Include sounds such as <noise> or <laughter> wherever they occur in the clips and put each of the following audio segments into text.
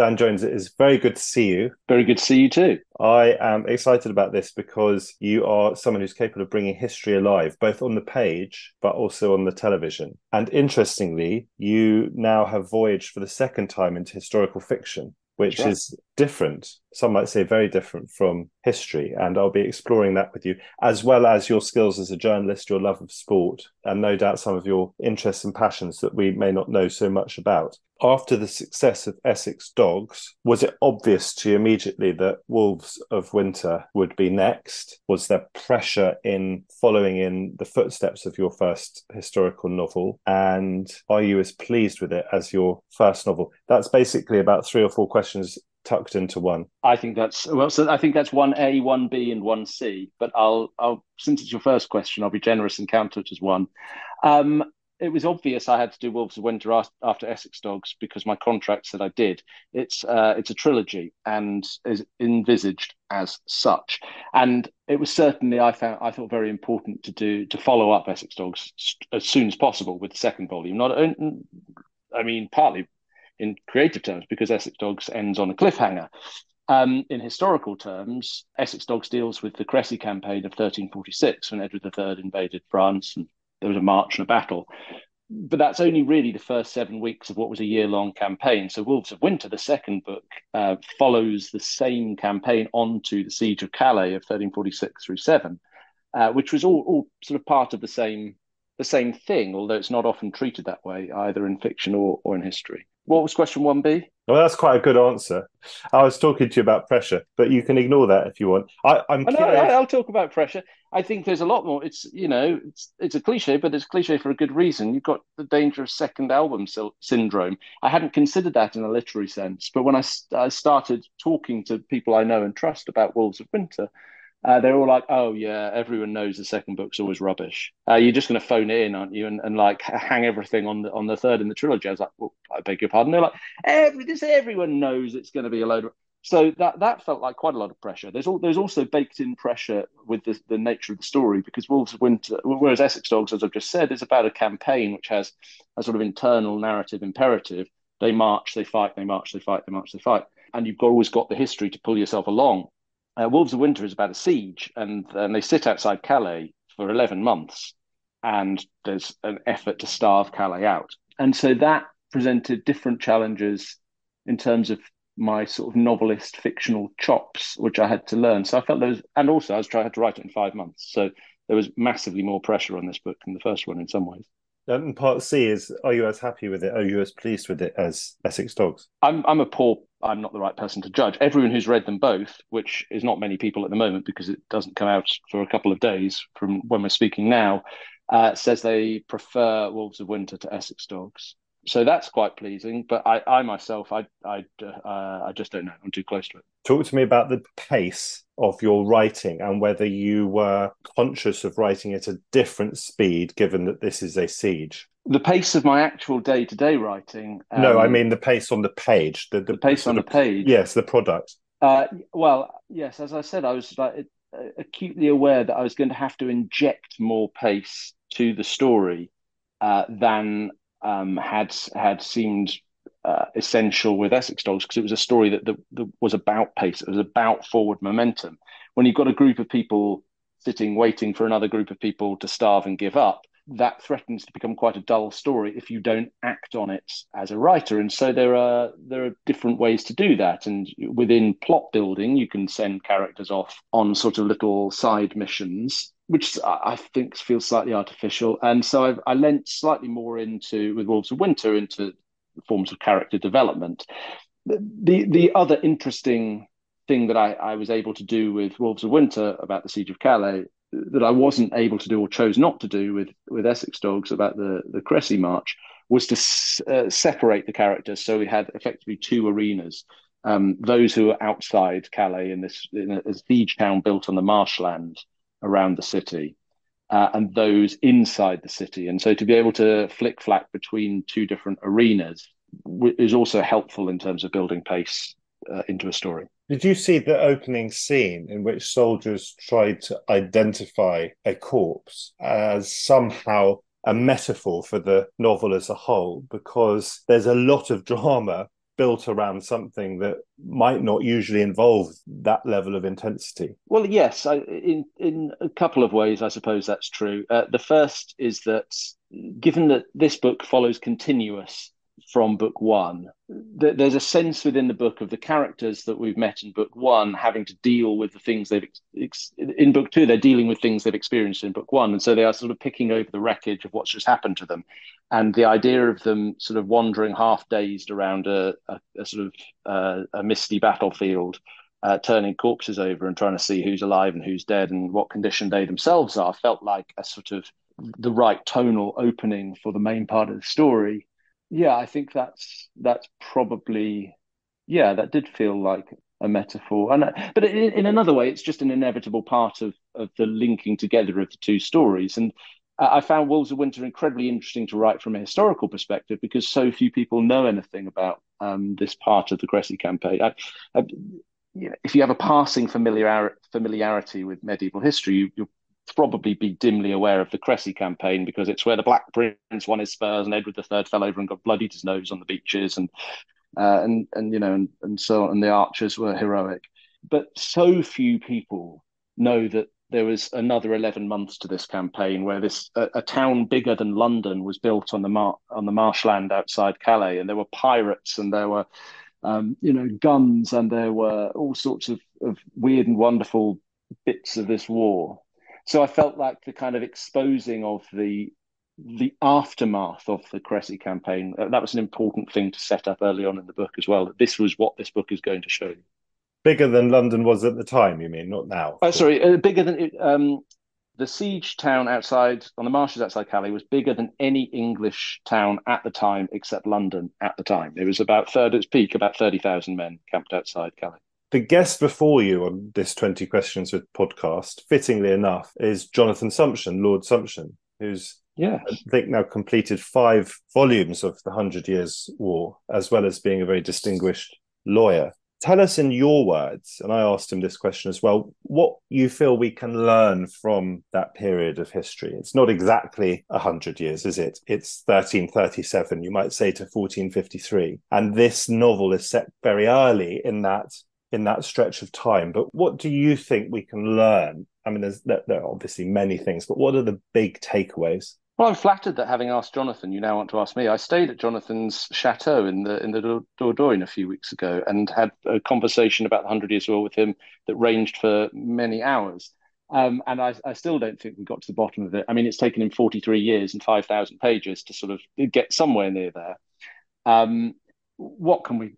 Dan Jones, it is very good to see you. Very good to see you too. I am excited about this because you are someone who's capable of bringing history alive, both on the page but also on the television. And interestingly, you now have voyaged for the second time into historical fiction which right. is different. Some might say very different from history. And I'll be exploring that with you, as well as your skills as a journalist, your love of sport, and no doubt some of your interests and passions that we may not know so much about. After the success of Essex Dogs, was it obvious to you immediately that Wolves of Winter would be next? Was there pressure in following in the footsteps of your first historical novel? And are you as pleased with it as your first novel? That's basically about three or four questions tucked into one. I think that's well. So I think that's one A, one B, and one C. But I'll, I'll since it's your first question, I'll be generous and count it as one. Um, it was obvious I had to do Wolves of Winter after Essex Dogs because my contract said I did. It's uh, it's a trilogy and is envisaged as such, and it was certainly I found I thought very important to do to follow up Essex Dogs as soon as possible with the second volume. Not, I mean, partly in creative terms because Essex Dogs ends on a cliffhanger. Um, in historical terms, Essex Dogs deals with the Crecy campaign of 1346 when Edward III invaded France and there was a march and a battle. But that's only really the first seven weeks of what was a year long campaign. So, Wolves of Winter, the second book, uh, follows the same campaign on to the Siege of Calais of 1346 through 7, uh, which was all, all sort of part of the same the same thing, although it's not often treated that way, either in fiction or, or in history. What was question 1B? Well, that's quite a good answer. I was talking to you about pressure, but you can ignore that if you want. I, am oh, curious... I'll talk about pressure. I think there's a lot more. It's you know, it's it's a cliche, but it's cliche for a good reason. You've got the danger of second album syndrome. I hadn't considered that in a literary sense, but when I, I started talking to people I know and trust about Wolves of Winter, uh, they're all like, "Oh yeah, everyone knows the second book's always rubbish. Uh, you're just going to phone it in, aren't you? And, and like hang everything on the on the third in the trilogy." I was like, well, "I beg your pardon." They're like, "Every this everyone knows it's going to be a load of." So that that felt like quite a lot of pressure. There's all, there's also baked in pressure with the, the nature of the story because Wolves Winter, whereas Essex Dogs, as I've just said, is about a campaign which has a sort of internal narrative imperative. They march, they fight, they march, they fight, they march, they fight, and you've always got the history to pull yourself along uh, Wolves of Winter is about a siege, and, and they sit outside Calais for 11 months, and there's an effort to starve Calais out. And so that presented different challenges in terms of my sort of novelist fictional chops, which I had to learn. So I felt those, and also I was trying to write it in five months. So there was massively more pressure on this book than the first one in some ways. And part C is: Are you as happy with it? Are you as pleased with it as Essex Dogs? I'm I'm a poor. I'm not the right person to judge. Everyone who's read them both, which is not many people at the moment because it doesn't come out for a couple of days from when we're speaking now, uh, says they prefer Wolves of Winter to Essex Dogs. So that's quite pleasing. But I, I myself, I I uh, I just don't know. I'm too close to it. Talk to me about the pace of your writing and whether you were conscious of writing at a different speed, given that this is a siege. The pace of my actual day to day writing. Um, no, I um, mean the pace on the page. The, the, the pace on the page. Yes, the product. Uh, well, yes, as I said, I was like acutely aware that I was going to have to inject more pace to the story uh, than um, had had seemed uh, essential with Essex Dogs because it was a story that, that, that, was about pace. It was about forward momentum. When you've got a group of people sitting waiting for another group of people to starve and give up, that threatens to become quite a dull story if you don't act on it as a writer. And so there are there are different ways to do that. And within plot building, you can send characters off on sort of little side missions which I think feels slightly artificial. And so I've, I lent slightly more into with Wolves of Winter into forms of character development. The the other interesting thing that I, I was able to do with Wolves of Winter about the Siege of Calais that I wasn't able to do or chose not to do with with Essex Dogs about the the Crecy March was to uh, separate the characters. So we had effectively two arenas. Um, those who are outside Calais in this in a, a siege town built on the marshland around the city, uh, and those inside the city. And so to be able to flick flack between two different arenas w- is also helpful in terms of building pace uh, into a story. Did you see the opening scene in which soldiers tried to identify a corpse as somehow a metaphor for the novel as a whole? Because there's a lot of drama built around something that might not usually involve that level of intensity. Well, yes, I, in in a couple of ways, I suppose that's true. Uh, the first is that given that this book follows continuous from book one. There's a sense within the book of the characters that we've met in book one having to deal with the things they've ex- in book two. They're dealing with things they've experienced in book one, and so they are sort of picking over the wreckage of what's just happened to them. And the idea of them sort of wandering half dazed around a, a, a sort of uh, a misty battlefield. Uh, turning corpses over and trying to see who's alive and who's dead and what condition they themselves are felt like a sort of the right tonal opening for the main part of the story yeah, I think that's that's probably yeah, that did feel like a metaphor, and but in, in another way, it's just an inevitable part of of the linking together of the two stories. And I found Wolves of Winter incredibly interesting to write from a historical perspective because so few people know anything about um, this part of the Crecy campaign. I, I, you know, if you have a passing familiar, familiarity with medieval history, you, you're probably be dimly aware of the Crecy campaign because it's where the Black Prince won his spurs and Edward III fell over and got bloodied his nose on the beaches and uh, and and you know and, and so on. And the archers were heroic. But so few people know that there was another 11 months to this campaign where this a, a town bigger than London was built on the mar- on the marshland outside Calais. And there were pirates and there were um, you know guns and there were all sorts of, of weird and wonderful bits of this war so I felt like the kind of exposing of the the aftermath of the Crecy campaign uh, that was an important thing to set up early on in the book as well. That this was what this book is going to show you. Bigger than London was at the time, you mean, not now? Oh, sorry, uh, bigger than it, um, the siege town outside on the marshes outside Calais was bigger than any English town at the time, except London at the time. It was about third at its peak, about thirty thousand men camped outside Calais the guest before you on this 20 questions with podcast fittingly enough is jonathan sumption lord sumption who's yeah i think now completed five volumes of the hundred years war as well as being a very distinguished lawyer. Tell us in your words and i asked him this question as well what you feel we can learn from that period of history. It's not exactly 100 years is it? It's 1337 you might say to 1453 and this novel is set very early in that in that stretch of time. But what do you think we can learn? I mean, there's there, are obviously many things, but what are the big takeaways? Well, I'm flattered that having asked Jonathan, you now want to ask me. I stayed at Jonathan's chateau in the in the Dordogne a few weeks ago and had a conversation about the Hundred Years' War with him that ranged for many hours. Um, and I, I, still don't think we got to the bottom of it. I mean, it's taken him 43 years and 5,000 pages to sort of get somewhere near there. Um, what can we?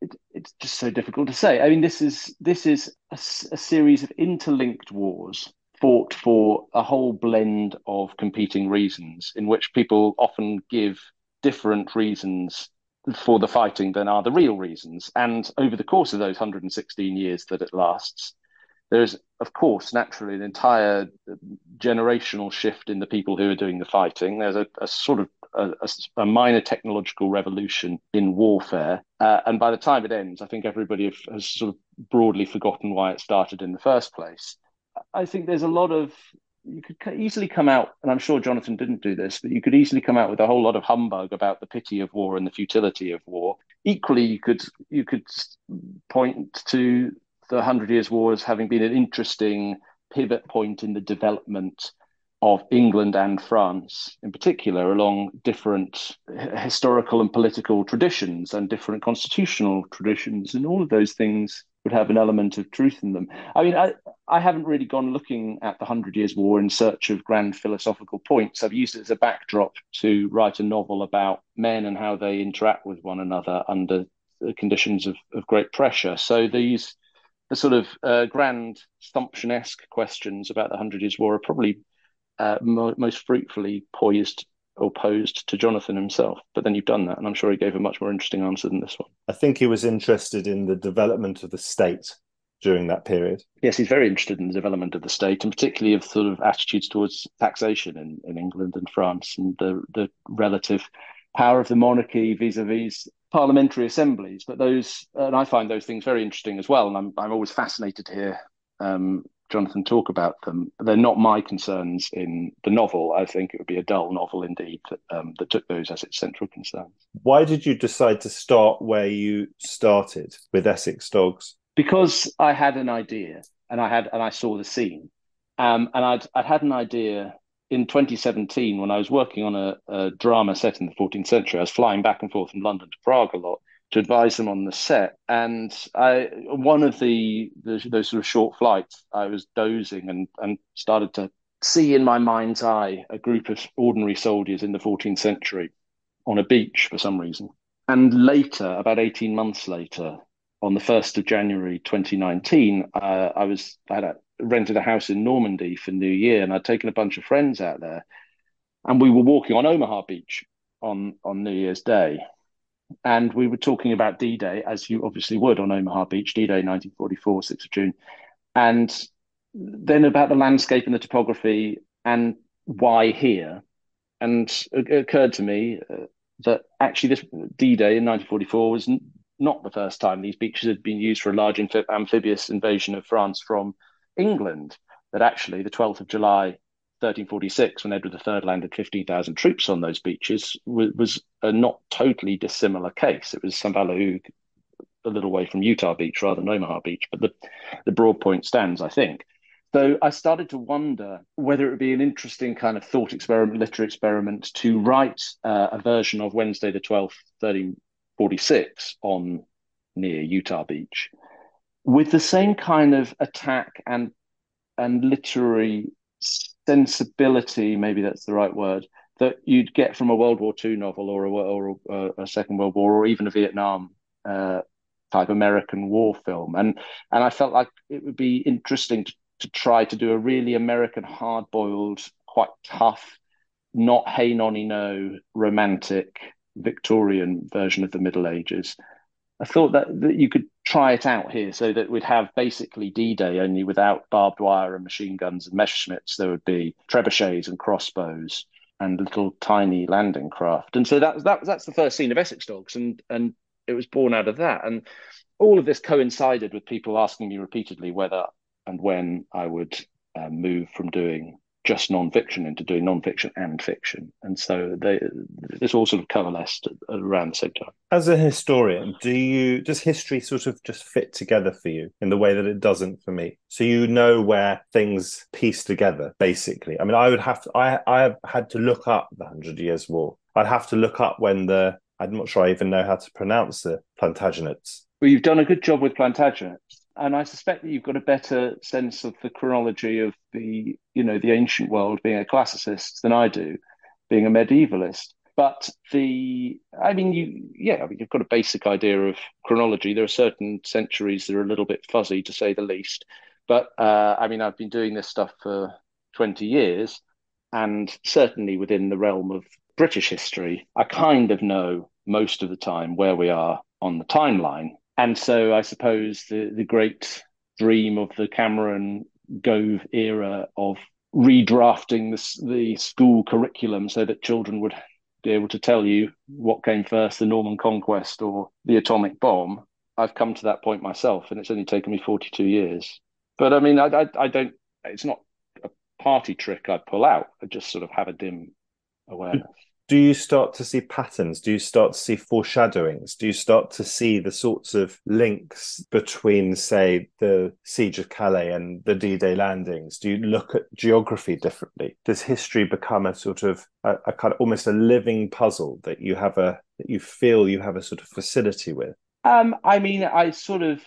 It, it's just so difficult to say. I mean, this is this is a, a series of interlinked wars fought for a whole blend of competing reasons, in which people often give different reasons for the fighting than are the real reasons. And over the course of those 116 years that it lasts, there's, of course, naturally an entire generational shift in the people who are doing the fighting. There's a, a sort of a, a, minor technological revolution in warfare. Uh, and by the time it ends, I think everybody has sort of broadly forgotten why it started in the first place. I think there's a lot of you could easily come out, and I'm sure Jonathan didn't do this, but you could easily come out with a whole lot of humbug about the pity of war and the futility of war. Equally, you could you could point to the Hundred Years' War as having been an interesting pivot point in the development of England and France in particular along different historical and political traditions and different constitutional traditions and all of those things would have an element of truth in them. I mean, I, I haven't really gone looking at the Hundred Years' War in search of grand philosophical points. I've used it as a backdrop to write a novel about men and how they interact with one another under the conditions of, of great pressure. So these the sort of uh, grand Sumption-esque questions about the Hundred Years' War are probably uh, mo- most fruitfully poised or posed to Jonathan himself. But then you've done that, and I'm sure he gave a much more interesting answer than this one. I think he was interested in the development of the state during that period. Yes, he's very interested in the development of the state, and particularly of sort of attitudes towards taxation in, in England and France, and the the relative power of the monarchy vis-a-vis parliamentary assemblies. But those, and I find those things very interesting as well, and I'm I'm always fascinated to hear um, Jonathan talk about them. They're not my concerns in the novel. I think it would be a dull novel indeed that, um, that took those as its central concerns. Why did you decide to start where you started with Essex Dogs? Because I had an idea, and I had and I saw the scene, um, and I'd I'd had an idea in 2017 when I was working on a, a drama set in the 14th century. I was flying back and forth from London to Prague a lot to advise them on the set. And I, one of the, the, those sort of short flights, I was dozing and and started to see in my mind's eye a group of ordinary soldiers in the 14th century on a beach for some reason. And later, about 18 months later, on the 1st of January 2019, uh, I was I had a, rented a house in Normandy for New Year, and I'd taken a bunch of friends out there, and we were walking on Omaha Beach on on New Year's Day, and we were talking about D Day, as you obviously would on Omaha Beach, D Day 1944, 6th of June. And then about the landscape and the topography and why here. And it occurred to me uh, that actually this D Day in 1944 was not the first time these beaches had been used for a large amphib- amphibious invasion of France from England. That actually the 12th of July 1346, when Edward III landed 15,000 troops on those beaches, was, was, a not totally dissimilar case. It was. Vaast-la-Hougue, a little way from Utah Beach rather than Omaha Beach, but the, the broad point stands, I think. So I started to wonder whether it would be an interesting kind of thought experiment, literary experiment, to write uh, a version of Wednesday the 12th, 1346 on near Utah Beach with the same kind of attack and and literary sensibility, maybe that's the right word, that you'd get from a World War II novel or a, or a, a Second World War or even a Vietnam uh, type American war film. And and I felt like it would be interesting to, to try to do a really American hard boiled, quite tough, not hey nonny no romantic Victorian version of the Middle Ages. I thought that, that you could try it out here so that we'd have basically D-Day only without barbed wire and machine guns and Messerschmitts. There would be trebuchets and crossbows and little tiny landing craft. And so that, that that's the first scene of Essex Dogs, and and it was born out of that. And all of this coincided with people asking me repeatedly whether and when I would uh, move from doing just non-fiction into doing non-fiction and fiction. And so they this all sort of coalesced around the same time. As a historian do you does history sort of just fit together for you in the way that it doesn't for me? So you know where things piece together basically. I mean i would have to i i had to look up the hundred years war. I'd have to look up when the i'm not sure i even know how to pronounce the plantagenets. Well you've done a good job with plantagenets and I suspect that you've got a better sense of the chronology of the, you know, the ancient world being a classicist than I do, being a medievalist. But the, I mean, you, yeah, I mean, you've got a basic idea of chronology. There are certain centuries that are a little bit fuzzy, to say the least. But uh, I mean, I've been doing this stuff for 20 years, and certainly within the realm of British history, I kind of know most of the time where we are on the timeline and so I suppose the the great dream of the Cameron Gove era of redrafting the, the school curriculum so that children would be able to tell you what came first, the Norman conquest or the atomic bomb. I've come to that point myself, and it's only taken me 42 years. But I mean, I, I, I don't, it's not a party trick I pull out. I just sort of have a dim hmm. awareness do you start to see patterns? Do you start to see foreshadowings? Do you start to see the sorts of links between, say, the siege of Calais and the D-Day landings? Do you look at geography differently? Does history become a sort of a, a kind of almost a living puzzle that you have a that you feel you have a sort of facility with? Um, I mean, I sort of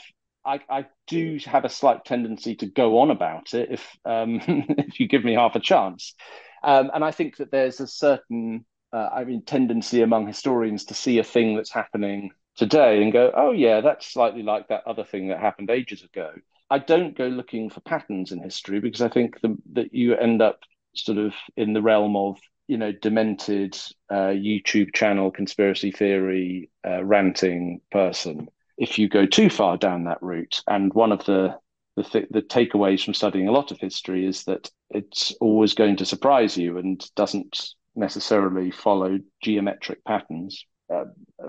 I, I, do have a slight tendency to go on about it if um, <laughs> if you give me half a chance, um, and I think that there's a certain uh, I mean, tendency among historians to see a thing that's happening today and go, oh, yeah, that's slightly like that other thing that happened ages ago. I don't go looking for patterns in history because I think the, that you end up sort of in the realm of, you know, demented uh, YouTube channel conspiracy theory uh, ranting person if you go too far down that route. And one of the the, th- the takeaways from studying a lot of history is that it's always going to surprise you and doesn't necessarily follow geometric patterns. Uh,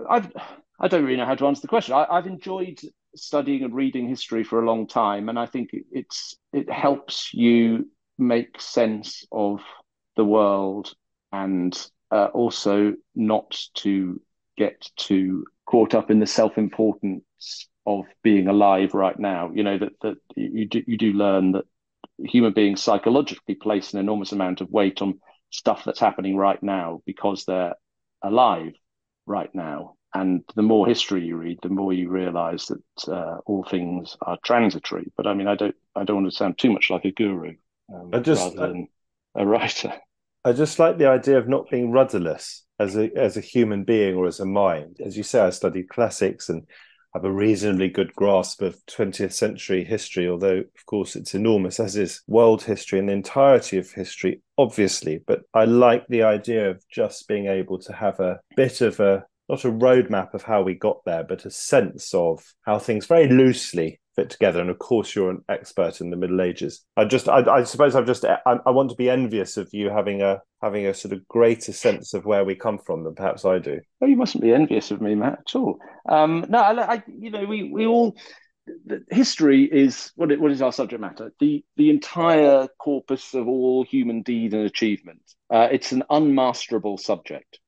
I've, I don't really know how to answer the question. I, have enjoyed studying and reading history for a long time, and I think it's it helps you make sense of the world and uh, also not to get too caught up in the self-importance of being alive right now. You know that that you do you do learn that human beings psychologically place an enormous amount of weight on stuff that's happening right now because they're alive right now. And the more history you read, the more you realize that uh, all things are transitory. But I mean, I don't, I don't want to sound too much like a guru, um, I just, rather than a writer. <laughs> I just like the idea of not being rudderless as a as a human being or as a mind. As you say, I studied classics and have a reasonably good grasp of 20th century history, although, of course, it's enormous, as is world history and the entirety of history, obviously. But I like the idea of just being able to have a bit of a not a roadmap of how we got there, but a sense of how things very loosely fit together. And of course, you're an expert in the Middle Ages. I just, I, I suppose, I've just, I, I, want to be envious of you having a having a sort of greater sense of where we come from than perhaps I do. Oh, you mustn't be envious of me, Matt, at all. Um, no, I, I, you know, we we all. History is what, it, what is our subject matter. The the entire corpus of all human deed and achievement. Uh, it's an unmasterable subject.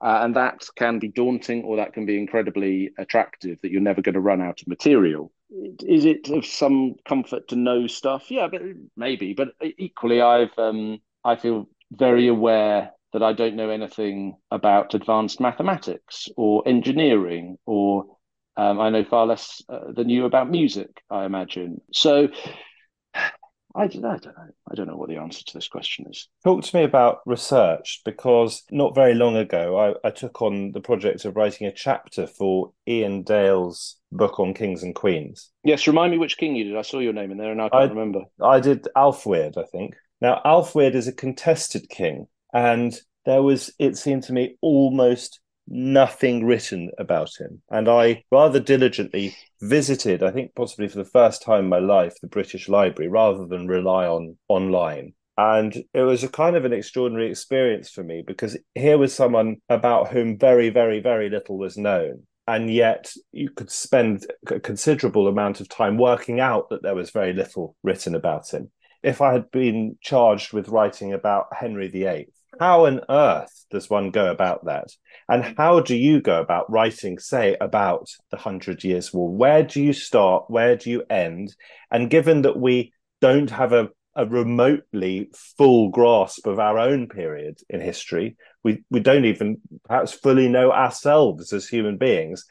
Uh, and that can be daunting or that can be incredibly attractive that you're never going to run out of material. Is it of some comfort to know stuff? Yeah, but maybe. But equally, I've um, I feel very aware that I don't know anything about advanced mathematics or engineering, or um, I know far less uh, than you about music. I imagine so. I, I don't know. I don't know what the answer to this question is. Talk to me about research because not very long ago I, I took on the project of writing a chapter for Iain Dale's book on kings and queens. Yes, remind me which king you did. I saw your name in there and I can't I, remember. I did Ælfweard, I think. Now, Ælfweard is a contested king, and there was, it seemed to me, almost nothing written about him. And I rather diligently visited, I think possibly for the first time in my life, the British Library rather than rely on online. And it was a kind of an extraordinary experience for me because here was someone about whom very, very, very little was known. And yet you could spend a considerable amount of time working out that there was very little written about him. If I had been charged with writing about Henry VIII, how on earth does one go about that? And mm. how do you go about writing, say, about the Hundred Years' War? Where do you start? Where do you end? And given that we don't have a, a remotely full grasp of our own period in history, we, we don't even perhaps fully know ourselves as human beings.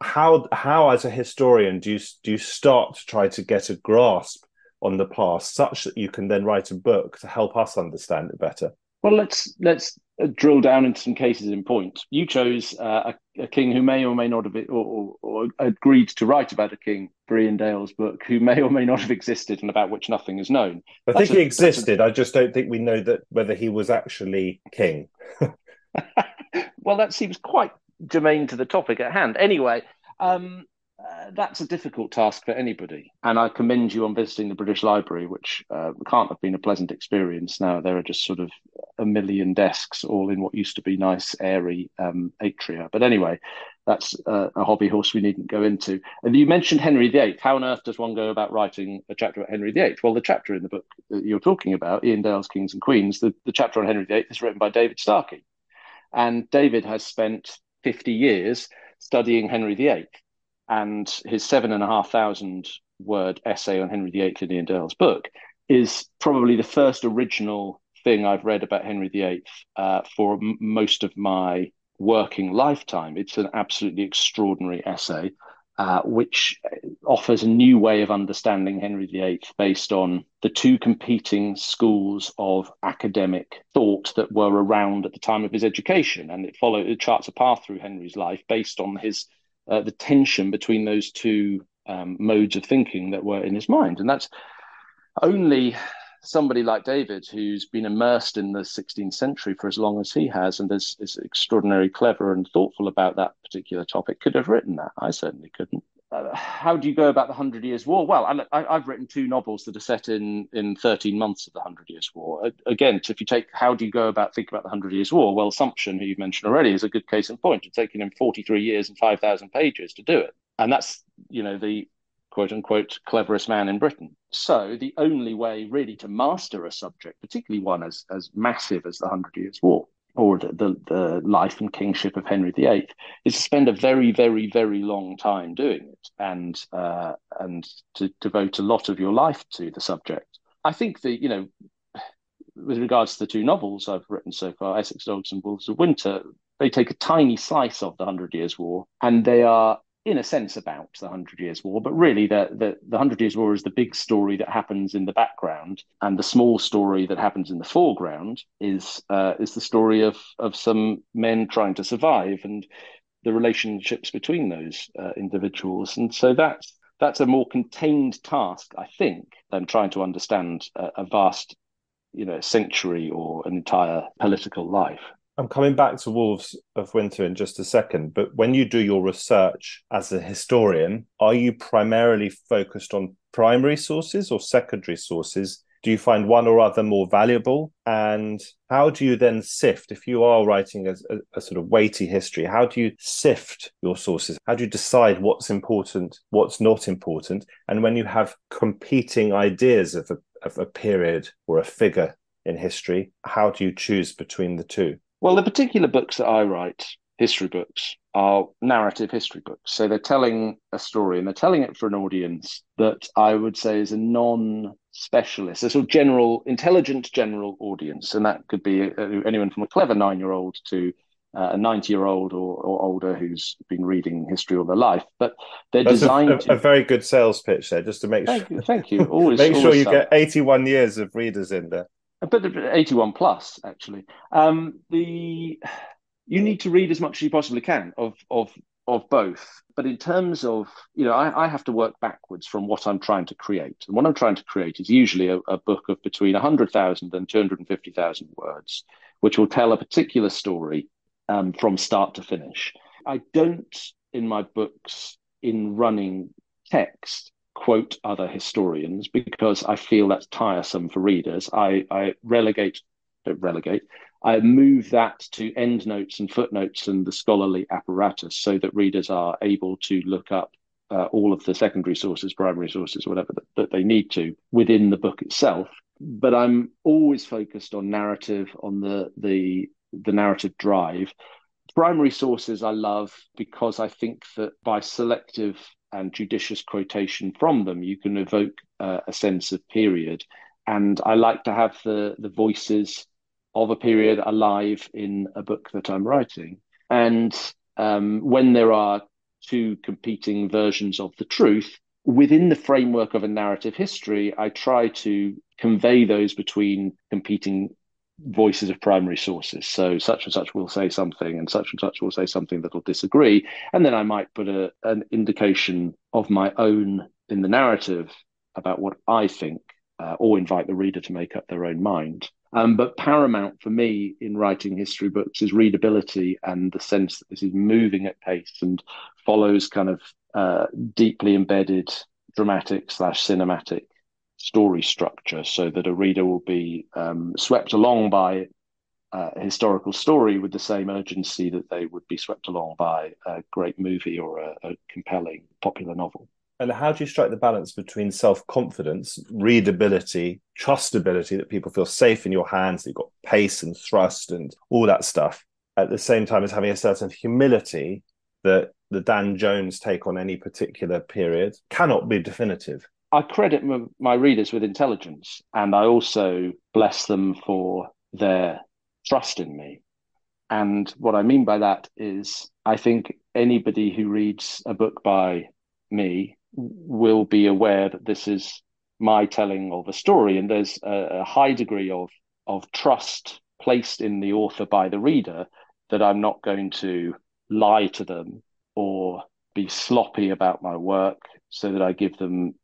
How how as a historian do you do you start to try to get a grasp on the past such that you can then write a book to help us understand it better? Well, let's let's uh, drill down into some cases in point. You chose uh, a, a, king who may or may not have or, or, or, agreed to write about a king Brian Dale's book, who may or may not have existed and about which nothing is known. I that's think a, he existed. A... I just don't think we know that whether he was actually king. <laughs> well, that seems quite germane to the topic at hand. Anyway, um, uh, that's a difficult task for anybody. And I commend you on visiting the British Library, which uh, can't have been a pleasant experience. Now there are just sort of a million desks all in what used to be nice, airy um, atria. But anyway, that's uh, a hobby horse we needn't go into. And you mentioned Henry VIII. How on earth does one go about writing a chapter about Henry VIII? Well, the chapter in the book that you're talking about, Iain Dale's Kings and Queens, the, the chapter on Henry VIII is written by David Starkey. And David has spent 50 years studying Henry VIII and his seven and a half thousand word essay on Henry VIII in Iain Dale's book is probably the first original thing I've read about Henry VIII uh, for m- most of my working lifetime. It's an absolutely extraordinary essay, uh, which offers a new way of understanding Henry VIII based on the two competing schools of academic thought that were around at the time of his education. And it follows it charts a path through Henry's life based on his uh, the tension between those two um, modes of thinking that were in his mind. And that's only somebody like David, who's been immersed in the 16th century for as long as he has and is, is extraordinarily clever and thoughtful about that particular topic, could have written that. I certainly couldn't uh, how do you go about the Hundred Years' War? Well, I, have written two novels that are set in in 13 months of the Hundred Years' War. Again, if you take how do you go about thinking about the Hundred Years' War? Well, Sumption, who you've mentioned already, is a good case in point. It's taken him 43 years and 5,000 pages to do it. and that's you know the quote unquote cleverest man in Britain. So the only way really to master a subject, particularly one as as massive as the Hundred Years' War or the, the, the life and kingship of Henry VIII, is to spend a very, very, very long time doing it and uh, and to devote a lot of your life to the subject. I think that you know, with regards to the two novels I've written so far, Essex Dogs and Wolves of Winter, they take a tiny slice of the Hundred Years' War, and they are in a sense about the Hundred Years' War, but really the, the, the Hundred Years' War is the big story that happens in the background, and the small story that happens in the foreground is uh, is the story of of some men trying to survive and the relationships between those uh, individuals, and so that's that's a more contained task, I think, than trying to understand a, a vast, you know, century or an entire political life. I'm coming back to Wolves of Winter in just a second, but when you do your research as a historian, are you primarily focused on primary sources or secondary sources? Do you find one or other more valuable? And how do you then sift, if you are writing a, a, a sort of weighty history, how do you sift your sources? How do you decide what's important, what's not important? And when you have competing ideas of a, of a period or a figure in history, how do you choose between the two? Well, the particular books that I write, history books, are narrative history books. So they're telling a story and they're telling it for an audience that I would say is a non specialist, a sort of general, intelligent general audience. And that could be uh, anyone from a clever nine year old to uh, a 90 year old or, or, older who's been reading history all their life. But they're That's designed a, to. a, very good sales pitch there, just to make thank sure. You, thank you. Always, <laughs> make sure you so. get 81 years of readers in there but 81 plus actually. Um, the you need to read as much as you possibly can of of of both. But in terms of you know I, I have to work backwards from what i'm trying to create. And what i'm trying to create is usually a, a book of between 100000 and 250000 words which will tell a particular story um, from start to finish. I don't in my books in running text quote other historians because I feel that's tiresome for readers. I, I relegate, relegate, I move that to endnotes and footnotes and the scholarly apparatus so that readers are able to look up uh, all of the secondary sources, primary sources, whatever that, that they need to within the book itself. But I'm always focused on narrative, on the the the narrative drive. Primary sources I love because I think that by selective and judicious quotation from them, you can evoke uh, a sense of period. And I like to have the, the voices of a period alive in a book that I'm writing. And um, when there are two competing versions of the truth, within the framework of a narrative history, I try to convey those between competing voices of primary sources. So such and such will say something, and such and such will say something that'll disagree, and then I might put a, an indication of my own in the narrative about what I think, uh, or invite the reader to make up their own mind. Um, but paramount for me in writing history books is readability and the sense that this is moving at pace and follows kind of uh, deeply embedded dramatic slash cinematic story structure so that a reader will be um, swept along by uh, a historical story with the same urgency that they would be swept along by a great movie or a, a compelling popular novel. And how do you strike the balance between self confidence, readability, trustability, that people feel safe in your hands, you've got pace and thrust and all that stuff, at the same time as having a certain humility that the Dan Jones take on any particular period cannot be definitive? I credit my readers with intelligence, and I also bless them for their trust in me. And what I mean by that is, I think anybody who reads a book by me will be aware that this is my telling of a story, and there's a, a high degree of of trust placed in the author by the reader that I'm not going to lie to them or be sloppy about my work so that I give them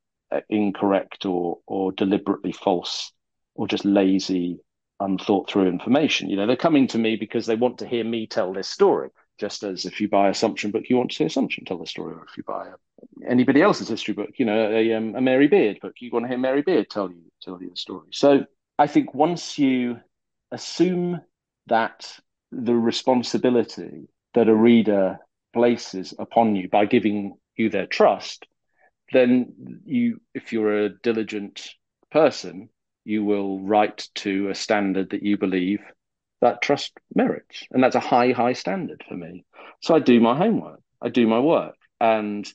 incorrect or or deliberately false or just lazy unthought through information. You know they're coming to me because they want to hear me tell this story just as if you buy a Sumption book you want to see assumption tell the story or if you buy a, anybody else's history book you know a, um, a mary beard book you want to hear mary beard tell you tell you the story. So i think once you assume that the responsibility that a reader places upon you by giving you their trust, then you, if you're a diligent person, you will write to a standard that you believe that trust merits. And that's a high, high standard for me. So I do my homework, I do my work. And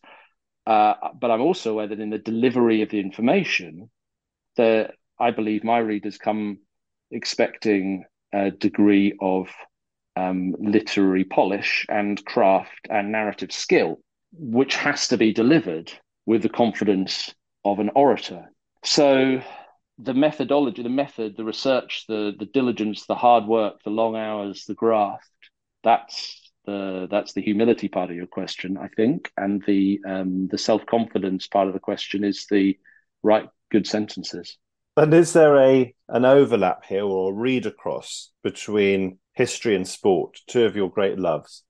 uh, but I'm also aware that in the delivery of the information, that I believe my readers come expecting a degree of um, literary polish and craft and narrative skill, which has to be delivered with the confidence of an orator. So the methodology, the method, the research, the the diligence, the hard work, the long hours, the graft, that's the that's the humility part of your question, I think, and the um, the self confidence part of the question is the write good sentences. And is there a an overlap here or a read across between history and sport, two of your great loves?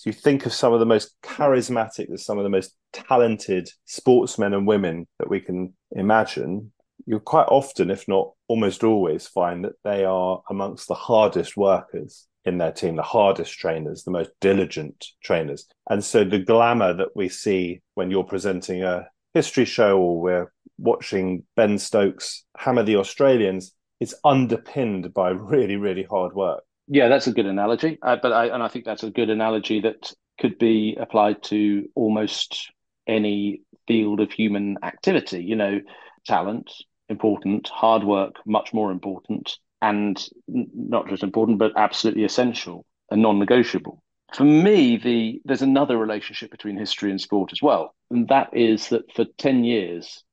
So you think of some of the most charismatic, some of the most talented sportsmen and women that we can imagine. You quite often, if not almost always, find that they are amongst the hardest workers in their team, the hardest trainers, the most diligent trainers. And so the glamour that we see when you're presenting a history show or we're watching Ben Stokes hammer the Australians is underpinned by <laughs> really, really hard work. Yeah, that's a good analogy. Uh, but I, and I think that's a good analogy that could be applied to almost any field of human activity. You know, talent, important, hard work, much more important, and not just important, but absolutely essential and non-negotiable. For me, the there's another relationship between history and sport as well, and that is that for ten years,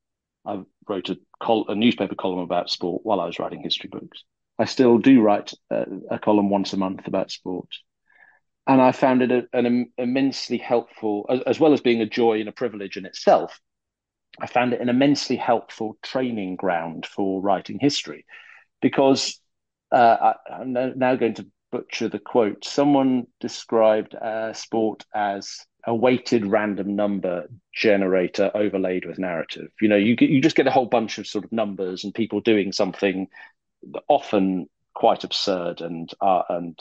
I wrote a, col- a newspaper column about sport while I was writing history books. I still do write a, a column once a month about sport, and I found it a, an immensely helpful, as, as well as being a joy and a privilege in itself. I found it an immensely helpful training ground for writing history because uh, I, am now going to butcher the quote. Someone described uh, sport as a weighted random number generator overlaid with narrative. You know, you you just get a whole bunch of sort of numbers and people doing something often quite absurd and uh, and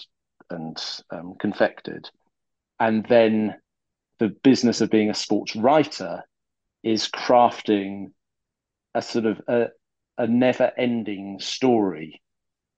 and um, confected, and then the business of being a sports writer is crafting a sort of a, a never-ending story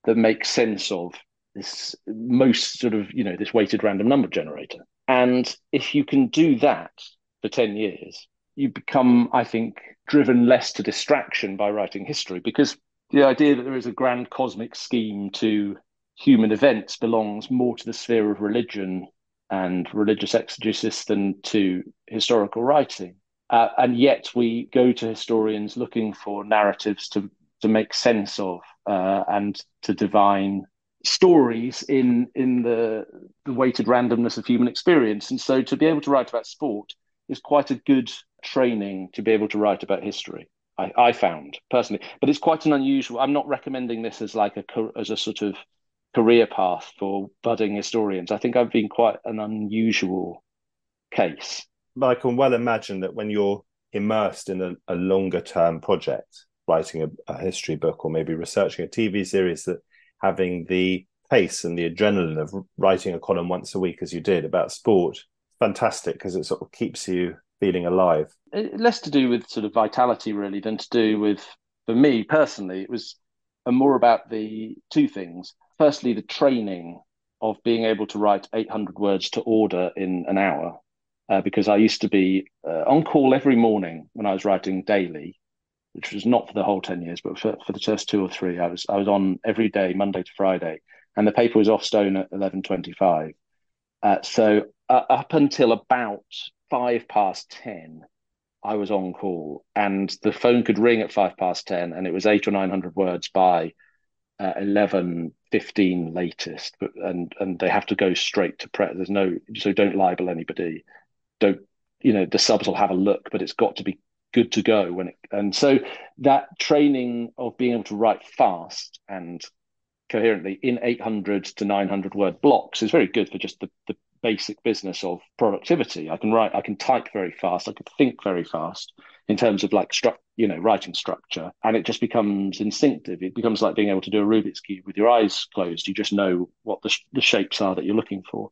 that makes sense of this most sort of you know this weighted random number generator. And if you can do that for 10 years you become i think driven less to distraction by writing history because the idea that there is a grand cosmic scheme to human events belongs more to the sphere of religion and religious exegesis than to historical writing uh, and yet we go to historians looking for narratives to to make sense of uh, and to divine stories in in the the weighted randomness of human experience. And so to be able to write about sport is quite a good training to be able to write about history. I, I found personally, but it's quite an unusual. I'm not recommending this as like a as a sort of career path for budding historians. I think I've been quite an unusual case. But I can well imagine that when you're immersed in a, a longer term project, writing a, a history book or maybe researching a TV series that having the pace and the adrenaline of writing a column once a week as you did about sport fantastic because it sort of keeps you feeling alive uh, less to do with sort of vitality really than to do with for me personally it was more about the two things firstly the training of being able to write 800 words to order in an hour uh, because i used to be uh, on call every morning when i was writing daily which was not for the whole 10 years, but for, for the first two or three, I was I was on every day, Monday to Friday, and the paper was off stone at 11.25. Uh, so uh, up until about five past 10, I was on call and the phone could ring at five past 10 and it was eight or 900 words by uh, 11, 15 latest. But, and, and they have to go straight to press. There's no, so don't libel anybody. Don't, you know, the subs will have a look, but it's got to be good to go when it and so that training of being able to write fast and coherently in 800 to 900 word blocks is very good for just the, the basic business of productivity i can write i can type very fast i can think very fast in terms of like stru- you know writing structure and it just becomes instinctive it becomes like being able to do a rubik's cube with your eyes closed you just know what the, sh- the shapes are that you're looking for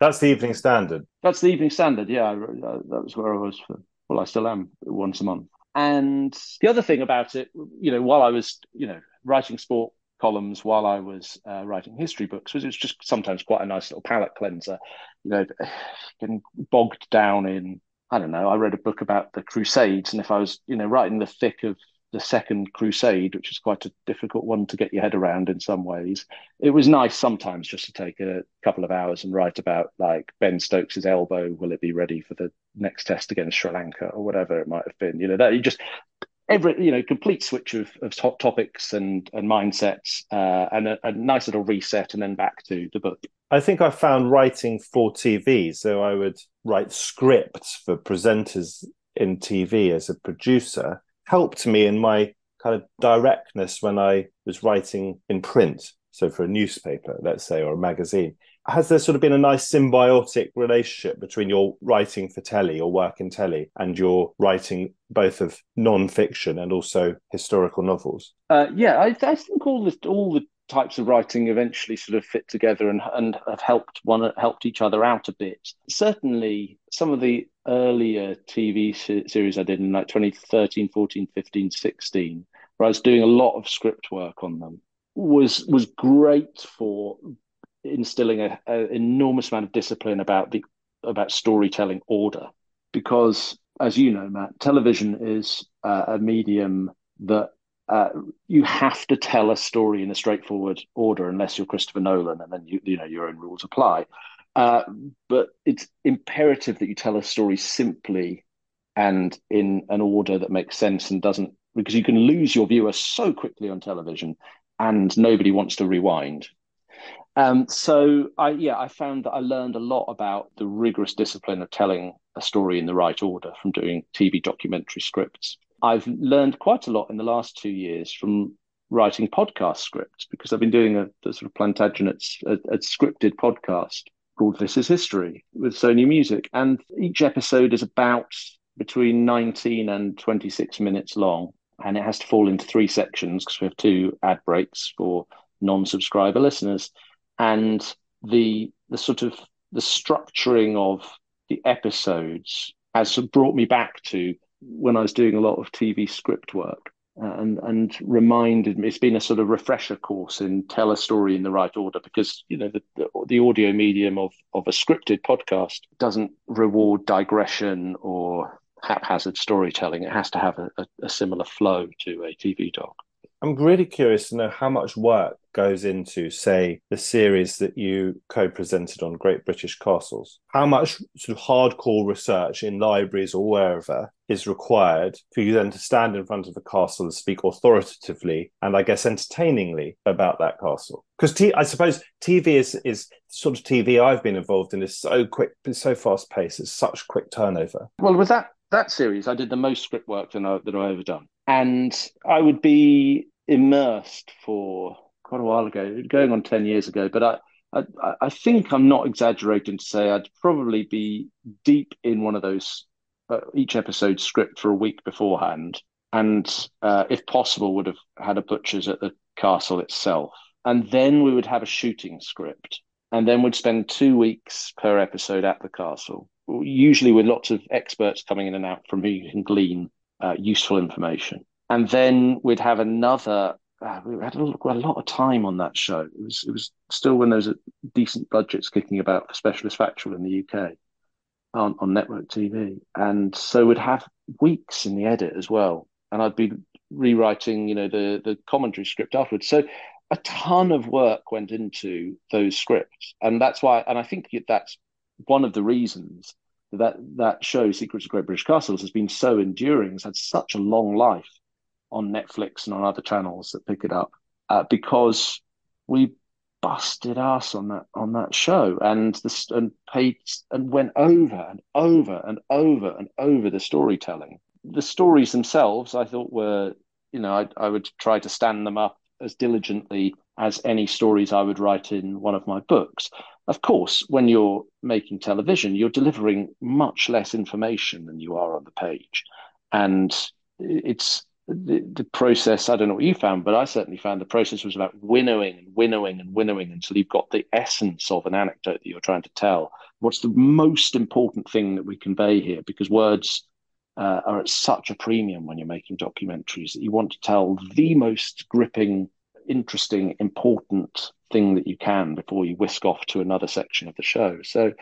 That's the Evening Standard. That's the Evening Standard. Yeah, I, that was where I was for. Well, I still am once a month. And the other thing about it, you know, while I was, you know, writing sport columns while I was uh, writing history books was it was just sometimes quite a nice little palate cleanser. You know, <sighs> getting bogged down in I don't know. I read a book about the Crusades, and if I was you know right in the thick of the Second Crusade, which is quite a difficult one to get your head around in some ways. It was nice sometimes just to take a couple of hours and write about like Ben Stokes's elbow. Will it be ready for the next test against Sri Lanka or whatever it might have been? You know that you just every you know complete switch of, of top topics and and mindsets uh, and a, a, nice little reset and then back to the book. I think i found writing for tv so i would write scripts for presenters in tv as a producer helped me in my kind of directness when i was writing in print. So for a newspaper let's say or a magazine has there sort of been a nice symbiotic relationship between your writing for telly, or work in telly, and your writing both of non-fiction and also historical novels? Uh, yeah, I, I, think all the all the types of writing eventually sort of fit together and and have helped one helped each other out a bit. Certainly, some of the earlier TV series I did in like 2013, 14, 15, 16, where I was doing a lot of script work on them was was great for instilling an enormous amount of discipline about the about storytelling order. Because as you know matt television is uh, a medium that uh, you have to tell a story in a straightforward order unless you're christopher nolan and then you you know your own rules apply. Uh, but it's imperative that you tell a story simply and in an order that makes sense and doesn't because you can lose your viewer so quickly on television and nobody wants to rewind um, so I yeah, I found that I learned a lot about the rigorous discipline of telling a story in the right order from doing TV documentary scripts. I've learned quite a lot in the last two years from writing podcast scripts because I've been doing a, a sort of Plantagenet a, a scripted podcast called This Is History with Sony Music, and each episode is about between 19 and 26 minutes long, and it has to fall into three sections because we have two ad breaks for non-subscriber listeners and the the sort of the structuring of the episodes has brought me back to when I was doing a lot of TV script work uh, and and reminded me it's been a sort of refresher course in tell a story in the right order because you know the, the, the audio medium of of a scripted podcast doesn't reward digression or haphazard storytelling. It has to have a, a, a similar flow to a TV doc I'm really curious to know how much work goes into, say, the series that you co presented on Great British Castles. How much sort of hardcore research in libraries or wherever is required for you then to stand in front of a castle and speak authoritatively and I guess entertainingly about that castle? Because t- I suppose TV is is sort of TV I've been involved in is so quick, so fast paced, it's such quick turnover. Well, with that that series, I did the most script work that, I, that I've ever done, and I would be immersed for quite a while ago, going on 10 years ago, but I, I, I think I'm not exaggerating to say I'd probably be deep in one of those uh, each episode script for a week beforehand, and uh, if possible, would have had a butcher's at the castle itself, and then we would have a shooting script, and then we'd spend two weeks per episode at the castle, usually with lots of experts coming in and out from who you can glean uh, useful information and then we'd have another. Uh, we had a, a, lot of time on that show. It was it was still when there was a decent budgets kicking about for specialist factual in the UK on, on network TV, and so we'd have weeks in the edit as well, and I'd be rewriting, you know, the the commentary script afterwards. So a ton of work went into those scripts, and that's why, and I think that's one of the reasons that that show, Secrets of Great British Castles, has been so enduring, has had such a long life on Netflix and on other channels that pick it up uh, because we busted ass on that on that show and and paid and went over and over and over and over the storytelling. The stories themselves, I thought were you know I, I would try to stand them up as diligently as any stories I would write in one of my books. Of course, when you're making television, you're delivering much less information than you are on the page, and it's the, the process, I don't know what you found, but I certainly found the process was about winnowing and winnowing and winnowing until you've got the essence of an anecdote that you're trying to tell what's the most important thing that we convey here? Because words uh, are at such a premium when you're making documentaries that you want to tell the most gripping, interesting, important thing that you can before you whisk off to another section of the show. So,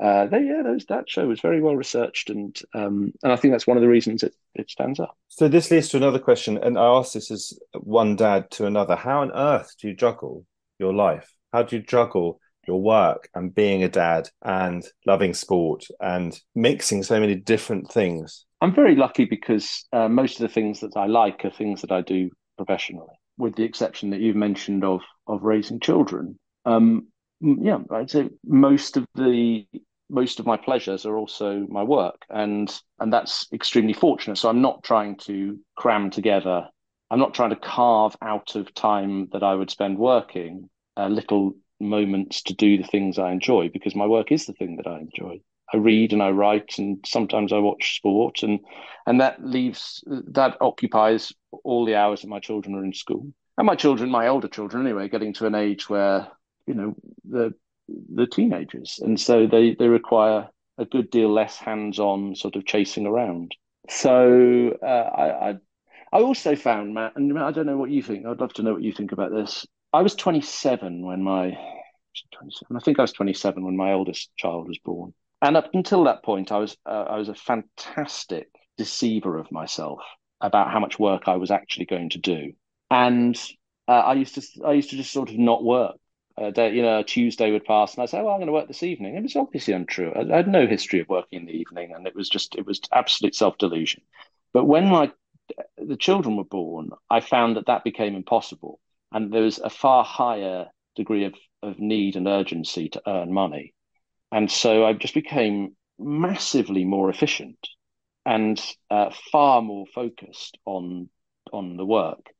uh, they, yeah, those, that show was very well researched, and um, and I think that's one of the reasons it, it stands up. So this leads to another question, and I ask this as one dad to another: How on earth do you juggle your life? How do you juggle your work and being a dad and loving sport and mixing so many different things? I'm very lucky because uh, most of the things that I like are things that I do professionally, with the exception that you've mentioned of of raising children. Um, yeah, I'd say most of the most of my pleasures are also my work, and and that's extremely fortunate. So I'm not trying to cram together. I'm not trying to carve out of time that I would spend working uh, little moments to do the things I enjoy because my work is the thing that I enjoy. I read and I write and sometimes I watch sport and and that leaves that occupies all the hours that my children are in school. And my children, my older children anyway, getting to an age where, you know, the the teenagers. And so they they require a good deal less hands-on sort of chasing around. So uh, I, I I also found Matt, and I don't know what you think. I'd love to know what you think about this. I was 27 when my 27. I think I was 27 when my oldest child was born. And up until that point, I was uh, I was a fantastic deceiver of myself about how much work I was actually going to do. And uh, I used to I used to just sort of not work. A day, you know, Tuesday would pass, and I'd say, "Well, I'm going to work this evening." It was obviously untrue. I, I had no history of working in the evening, and it was just it was absolute self delusion. But when my the children were born, I found that that became impossible, and there was a far higher degree of of need and urgency to earn money. And so I just became massively more efficient and uh, far more focused on on the work.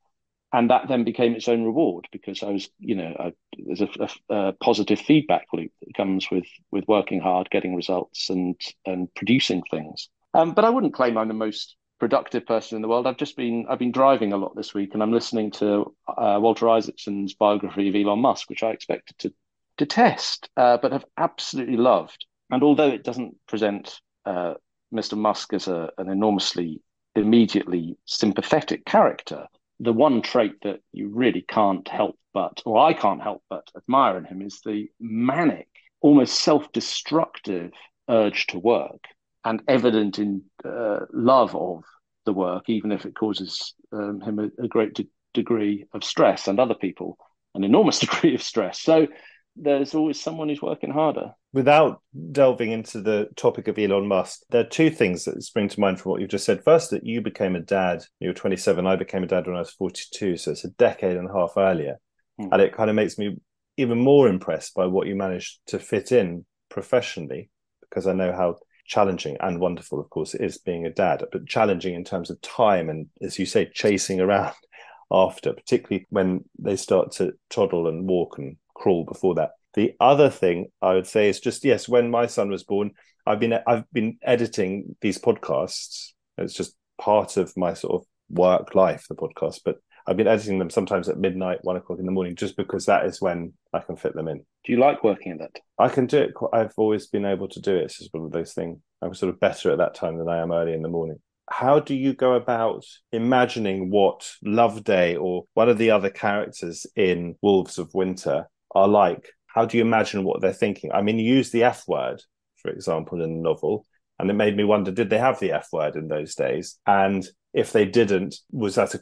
And that then became its own reward because I was, you know, I, there's a, a, a, positive feedback loop that comes with with working hard, getting results, and and producing things. Um, but I wouldn't claim I'm the most productive person in the world. I've just been I've been driving a lot this week, and I'm listening to uh, Walter Isaacson's biography of Elon Musk, which I expected to detest, uh, but have absolutely loved. And although it doesn't present uh, Mr. Musk as a, an enormously immediately sympathetic character, the one trait that you really can't help but, or I can't help but admire in him is the manic, almost self-destructive urge to work and evident in uh, love of the work, even if it causes um, him a, a great de- degree of stress and other people an enormous <laughs> degree of stress. So there's always someone who's working harder. Without delving into the topic of Elon Musk, there are two things that spring to mind from what you've just said. First, that you became a dad, you were 27, I became a dad when I was 42, so it's a decade and a half earlier. Hmm. And it kind of makes me even more impressed by what you managed to fit in professionally, because I know how challenging and wonderful, of course, it is being a dad, but challenging in terms of time and, as you say, chasing around <laughs> after, particularly when they start to toddle and walk and crawl before that. The other thing I would say is just yes, when my son was born, I've been I've been editing these podcasts. It's just part of my sort of work life, the podcast. But I've been editing them sometimes at midnight, one o'clock in the morning, just because that is when I can fit them in. Do you like working at that? I can do it. I've always been able to do it. It's just one of those things. I'm sort of better at that time than I am early in the morning. How do you go about imagining what Loveday or one of the other characters in Wolves of Winter are like? How do you imagine what they're thinking? I mean, you use the F word, for example, in the novel, and it made me wonder: did they have the F word in those days? And if they didn't, was that a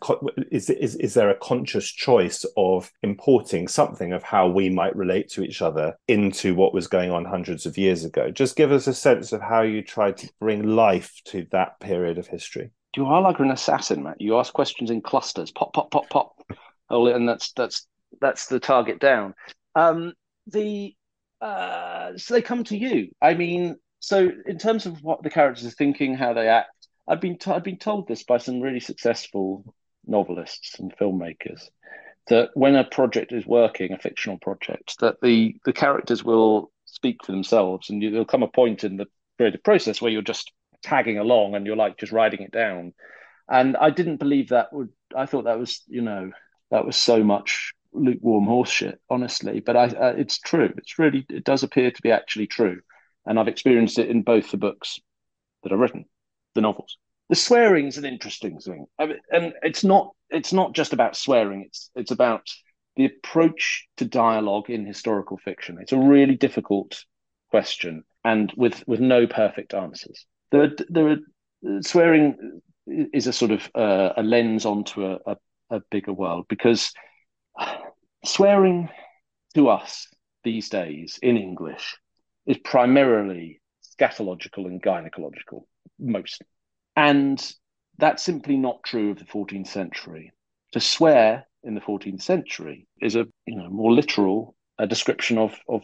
is is is there a conscious choice of importing something of how we might relate to each other into what was going on hundreds of years ago? Just give us a sense of how you tried to bring life to that period of history. You are like an assassin, Matt. You ask questions in clusters, pop, pop, pop, pop, and that's that's that's the target down. Um, the uh, so they come to you. I mean, so in terms of what the characters are thinking, how they act, I've been t- I've been told this by some really successful novelists and filmmakers that when a project is working, a fictional project, that the the characters will speak for themselves, and you, there'll come a point in the creative process where you're just tagging along and you're like just writing it down. And I didn't believe that would. I thought that was you know that was so much lukewarm horseshit, honestly. But I, it's true. It's really it does appear to be actually true. and I've experienced it in both the books that I've written, the novels. The swearing is an interesting thing, I mean, and it's not it's not just about swearing. It's it's about the approach to dialogue in historical fiction. It's a really difficult question, and with with no perfect answers. There are, there are swearing is a sort of uh, a lens onto a, a, a bigger world because swearing to us these days in English is primarily scatological and gynecological, mostly. And that's simply not true of the 14th century. To swear in the 14th century is a you know more literal a description of of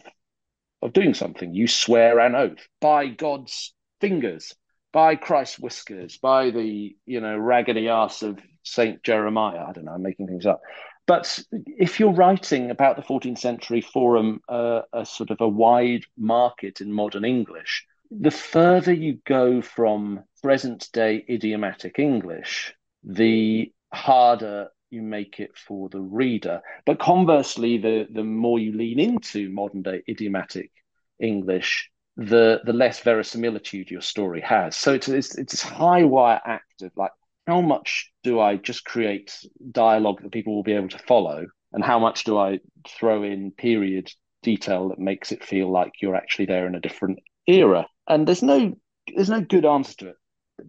of doing something. You swear an oath by God's fingers, by Christ's whiskers, by the you know raggedy ass of Saint Jeremiah. I don't know. I'm making things up. But if you're writing about the 14th century forum, uh, a sort of a wide market in modern English, the further you go from present day idiomatic English, the harder you make it for the reader. But conversely, the, the more you lean into modern day idiomatic English, the the less verisimilitude your story has. So it's it's, it's high wire act of like how much do I just create dialogue that people will be able to follow, and how much do I throw in period detail that makes it feel like you're actually there in a different era? And there's no there's no good answer to it.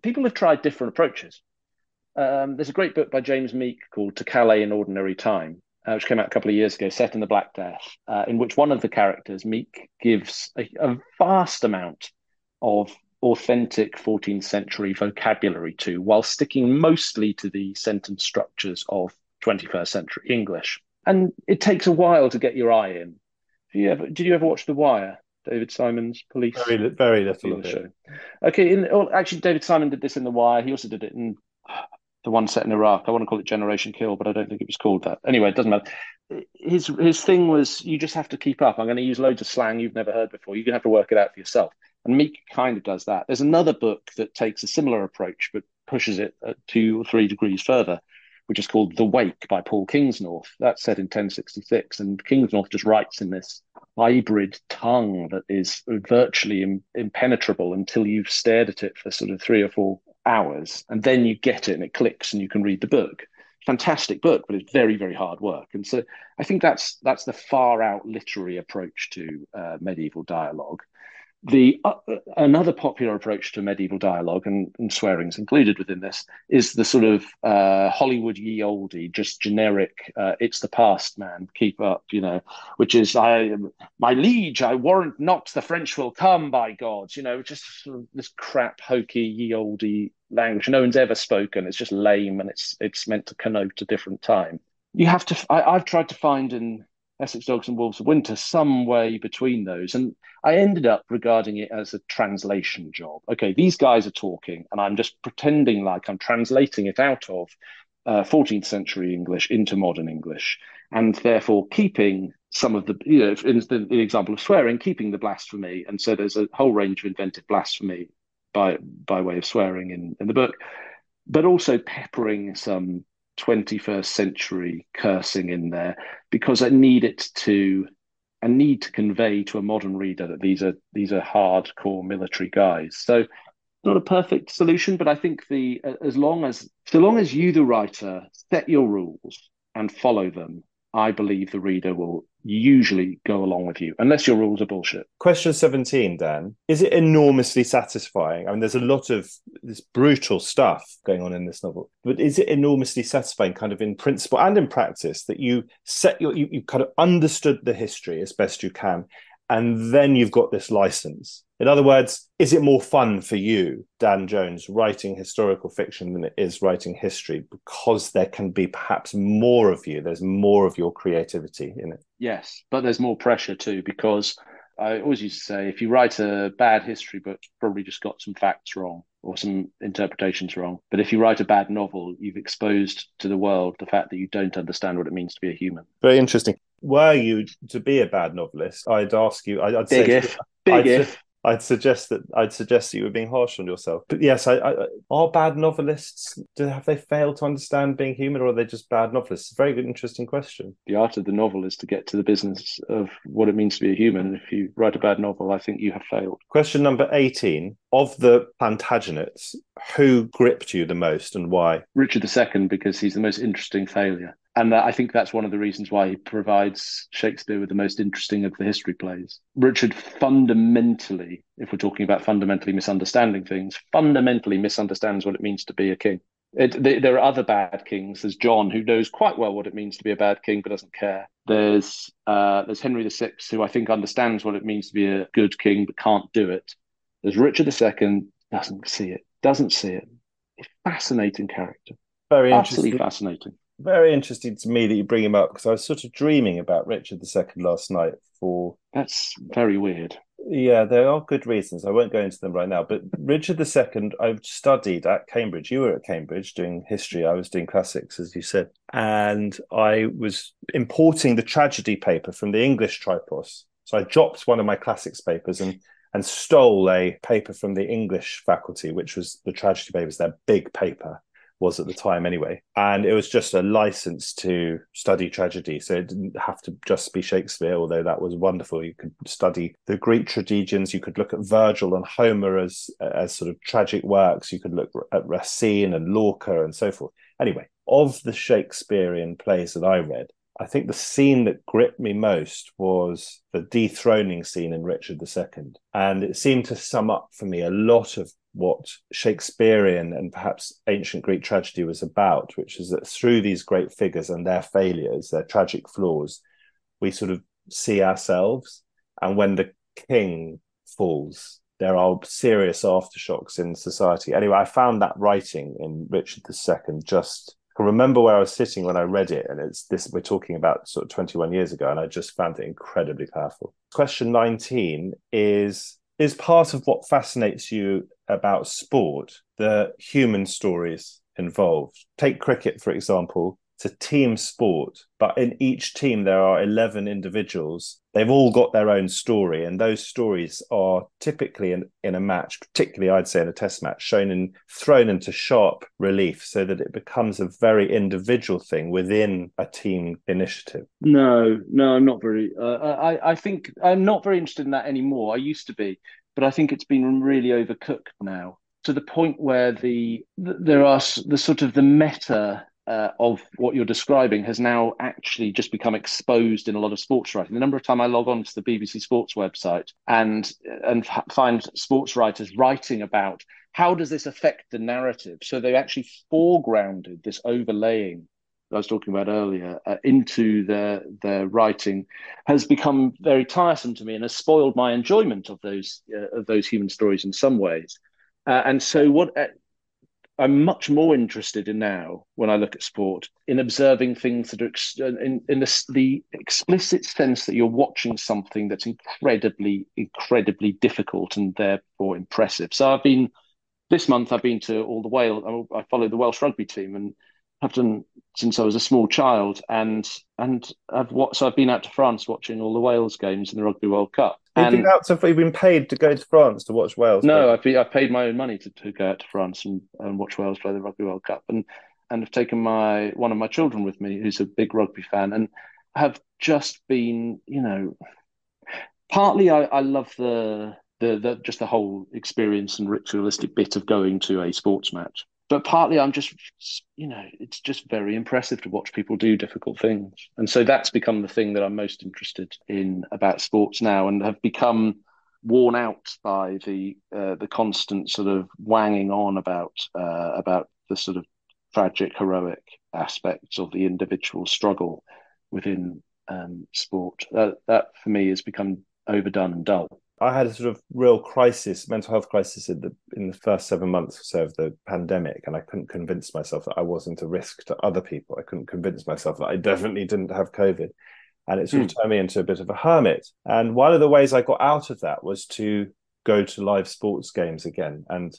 People have tried different approaches. Um, there's a great book by James Meek called To Calais in Ordinary Time, uh, which came out a couple of years ago, set in the Black Death, uh, in which one of the characters, Meek, gives a, a vast amount of authentic 14th century vocabulary to, while sticking mostly to the sentence structures of 21st century English. And it takes a while to get your eye in. Did you ever, did you ever watch The Wire? David Simon's police. Very, very little. Show. Okay, in, well, actually, David Simon did this in The Wire. He also did it in the one set in Iraq. I want to call it Generation Kill, but I don't think it was called that. Anyway, it doesn't matter. His his thing was you just have to keep up. I'm going to use loads of slang you've never heard before. You're going to have to work it out for yourself. And Meek kind of does that. There's another book that takes a similar approach, but pushes it two or three degrees further, which is called The Wake by Paul Kingsnorth. That's set in 1066. And Kingsnorth just writes in this hybrid tongue that is virtually Im- impenetrable until you've stared at it for sort of three or four hours. And then you get it and it clicks and you can read the book. Fantastic book, but it's very, very hard work. And so I think that's that's the far out literary approach to uh, medieval dialogue. The uh, another popular approach to medieval dialogue, and, and swearing's included within this, is the sort of uh, Hollywood ye oldie, just generic. Uh, it's the past, man. Keep up, you know. Which is, I, my liege, I warrant not the French will come. By God, you know, just sort of this crap, hokey ye oldie language no one's ever spoken. It's just lame, and it's it's meant to connote a different time. You have to. I, I've tried to find in Essex Dogs and Wolves of Winter, some way between those. And I ended up regarding it as a translation job. Okay, these guys are talking, and I'm just pretending like I'm translating it out of uh, 14th century English into modern English, and therefore keeping some of the, you know, in the, the example of swearing, keeping the blasphemy. And so there's a whole range of invented blasphemy by by way of swearing in, in the book, but also peppering some 21st century cursing in there because I need it to I need to convey to a modern reader that these are these are hardcore military guys. So not a perfect solution, but I think the as long as so long as you the writer set your rules and follow them, I believe the reader will usually go along with you, unless your rules are bullshit. Question 17, Dan. Is it enormously satisfying? I mean, there's a lot of this brutal stuff going on in this novel, but is it enormously satisfying, kind of in principle and in practice, that you set your, you, you kind of understood the history as best you can, and then you've got this license? In other words, is it more fun for you, Dan Jones, writing historical fiction than it is writing history because there can be perhaps more of you? There's more of your creativity in it. Yes, but there's more pressure too because I always used to say if you write a bad history book, probably just got some facts wrong or some interpretations wrong. But if you write a bad novel, you've exposed to the world the fact that you don't understand what it means to be a human. Very interesting. Were you to be a bad novelist, I'd ask you. I'd, Big say if. Big I'd, if. I'd suggest that I'd suggest that you were being harsh on yourself. But yes, I, I, are bad novelists. Do have they failed to understand being human, or are they just bad novelists? Very good, interesting question. The art of the novel is to get to the business of what it means to be a human. If you write a bad novel, I think you have failed. Question number eighteen: Of the Plantagenets, who gripped you the most, and why? Richard II, because he's the most interesting failure and I think that's one of the reasons why he provides Shakespeare with the most interesting of the history plays. Richard fundamentally, if we're talking about fundamentally misunderstanding things, fundamentally misunderstands what it means to be a king. It, there are other bad kings. There's John, who knows quite well what it means to be a bad king, but doesn't care. There's uh, there's Henry VI, who I think understands what it means to be a good king, but can't do it. There's Richard II, doesn't see it, doesn't see it. A fascinating character. Very Absolutely fascinating very interesting to me that you bring him up because I was sort of dreaming about Richard II last night for that's very weird. Yeah, there are good reasons. I won't go into them right now. But Richard II, I've studied at Cambridge. You were at Cambridge doing history. I was doing classics, as you said. And I was importing the tragedy paper from the English Tripos. So I dropped one of my classics papers and and stole a paper from the English faculty, which was the tragedy papers, their big paper was at the time anyway. And it was just a license to study tragedy. So it didn't have to just be Shakespeare, although that was wonderful. You could study the Greek tragedians, you could look at Virgil and Homer as, as sort of tragic works, you could look at Racine and Lorca and so forth. Anyway, of the Shakespearean plays that I read, I think the scene that gripped me most was the dethroning scene in Richard II. And it seemed to sum up for me a lot of what Shakespearean and perhaps ancient Greek tragedy was about, which is that through these great figures and their failures, their tragic flaws, we sort of see ourselves. And when the king falls, there are serious aftershocks in society. Anyway, I found that writing in Richard II just I remember where I was sitting when I read it, and it's this we're talking about sort of 21 years ago, and I just found it incredibly powerful. Question 19 is is part of what fascinates you about sport the human stories involved. Take cricket, for example. It's a team sport, but in each team there are 11 individuals. They've all got their own story, and those stories are typically in, in a match, particularly I'd say in a test match, shown in thrown into sharp relief so that it becomes a very individual thing within a team initiative. No, no, I'm not very. Uh, I I think I'm not very interested in that anymore. I used to be, but I think it's been really overcooked now to the point where the there are the sort of the meta uh, of what you're describing has now actually just become exposed in a lot of sports writing. The number of time I log on to the BBC Sports website and and find sports writers writing about how does this affect the narrative, so they actually foregrounded this overlaying I was talking about earlier uh, into their their writing has become very tiresome to me and has spoiled my enjoyment of those uh, of those human stories in some ways. Uh, and so, what uh, I'm much more interested in now, when I look at sport, in observing things that are ex- uh, in, in the, the explicit sense that you're watching something that's incredibly, incredibly difficult and therefore impressive. So I've been this month. I've been to all the Wales. I follow the Welsh rugby team, and have done since I was a small child, and and I've watched. So I've been out to France watching all the Wales games in the Rugby World Cup. You've been out to, you've been paid to go to France to watch Wales. No, I've been, I've paid my own money to, to go out to France and, and watch Wales play the Rugby World Cup, and and have taken my one of my children with me, who's a big rugby fan, and have just been, you know, partly I, I love the, the the just the whole experience and ritualistic bit of going to a sports match but partly I'm just, you know, it's just very impressive to watch people do difficult things. And so that's become the thing that I'm most interested in about sports now and have become worn out by the uh, the constant sort of wanging on about uh, about the sort of tragic heroic aspects of the individual struggle within um, sport. That, that for me has become overdone and dull. I had a sort of real crisis, mental health crisis in the in the first seven months or so of the pandemic, and I couldn't convince myself that I wasn't a risk to other people. I couldn't convince myself that I definitely didn't have COVID, and it sort of hmm. turned me into a bit of a hermit. And one of the ways I got out of that was to go to live sports games again, and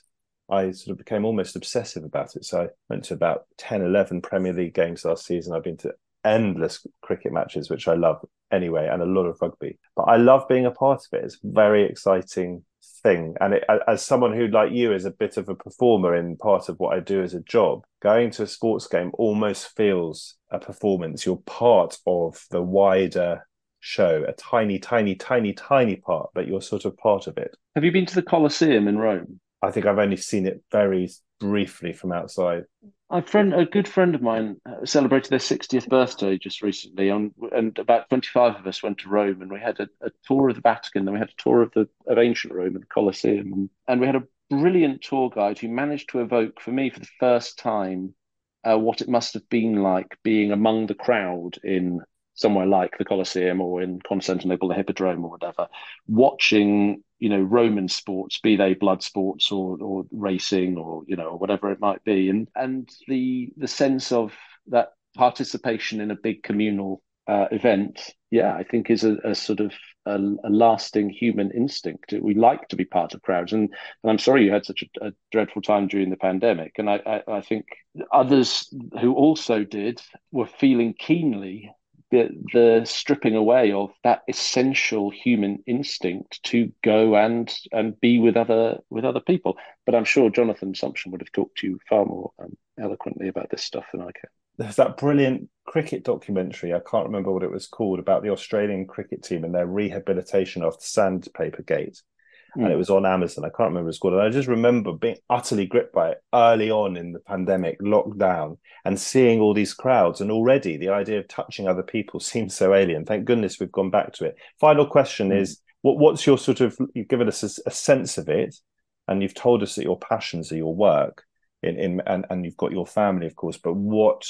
I sort of became almost obsessive about it. So I went to about 10, 11 Premier League games last season. I've been to endless cricket matches, which I love anyway, and a lot of rugby. But I love being a part of it. It's a very exciting thing. And it, as someone who, like you, is a bit of a performer in part of what I do as a job, going to a sports game almost feels a performance. You're part of the wider show, a tiny, tiny, tiny, tiny part, but you're sort of part of it. Have you been to the Colosseum in Rome? I think I've only seen it very briefly from outside. A friend, a good friend of mine, uh, celebrated their 60th birthday just recently, and, and about 25 of us went to Rome, and we had a, a tour of the Vatican, then we had a tour of the of ancient Rome and the Colosseum, and, and we had a brilliant tour guide who managed to evoke for me for the first time uh, what it must have been like being among the crowd in somewhere like the Colosseum or in Constantinople, the Hippodrome or whatever, watching you know Roman sports, be they blood sports or or racing or you know whatever it might be, and and the the sense of that participation in a big communal uh, event, yeah, I think is a, a sort of a, a, lasting human instinct. We like to be part of crowds, and, and I'm sorry you had such a, a dreadful time during the pandemic. And I, I, I think others who also did were feeling keenly the, the stripping away of that essential human instinct to go and and be with other with other people. But I'm sure Jonathan Sumption would have talked to you far more um, eloquently about this stuff than I can. There's that brilliant cricket documentary. I can't remember what it was called about the Australian cricket team and their rehabilitation of the sandpaper gate mm. and it hmm. was on Amazon. I can't remember it's called. And I just remember being utterly gripped by it early on in the pandemic, lockdown, and seeing all these crowds. And already the idea of touching other people <laughs> seems so alien. Thank goodness we've gone back to it. Final question mm. is what, what's your sort of, you've given us a, a sense of it, and you've told us that your passions are your work. In, in and, and you've got your family, of course, but what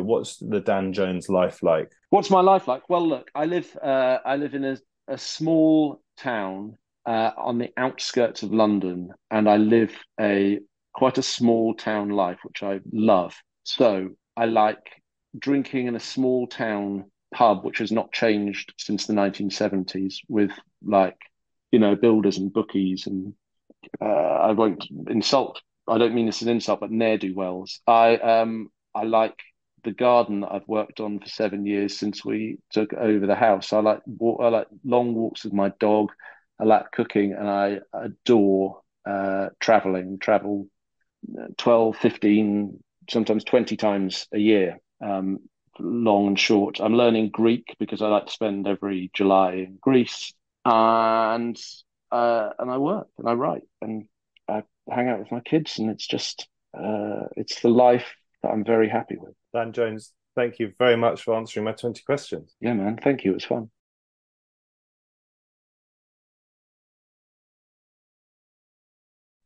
what's the Dan Jones life like? What's my life like? Well, look, I live uh, I live in a, a small town uh, on the outskirts of London, and I live a quite a small town life, which I love. So I like drinking in a small town pub, which has not changed since the 1970s, with like you know builders and bookies, and uh, I won't insult. I don't mean this as an insult, but ne'er do wells. I um I like the garden that I've worked on for seven years since we took over the house. I like I like long walks with my dog. I like cooking and I adore uh, traveling, travel uh, 12, 15, sometimes 20 times a year, um, long and short. I'm learning Greek because I like to spend every July in Greece. And uh, and I work and I write and I hang out with my kids and it's just uh, it's the life that I'm very happy with. Dan Jones, thank you very much for answering my 20 questions. Yeah, man. Thank you. It was fun.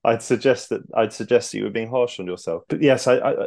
I'd suggest that I'd suggest that you were being harsh on yourself. But yes, I, I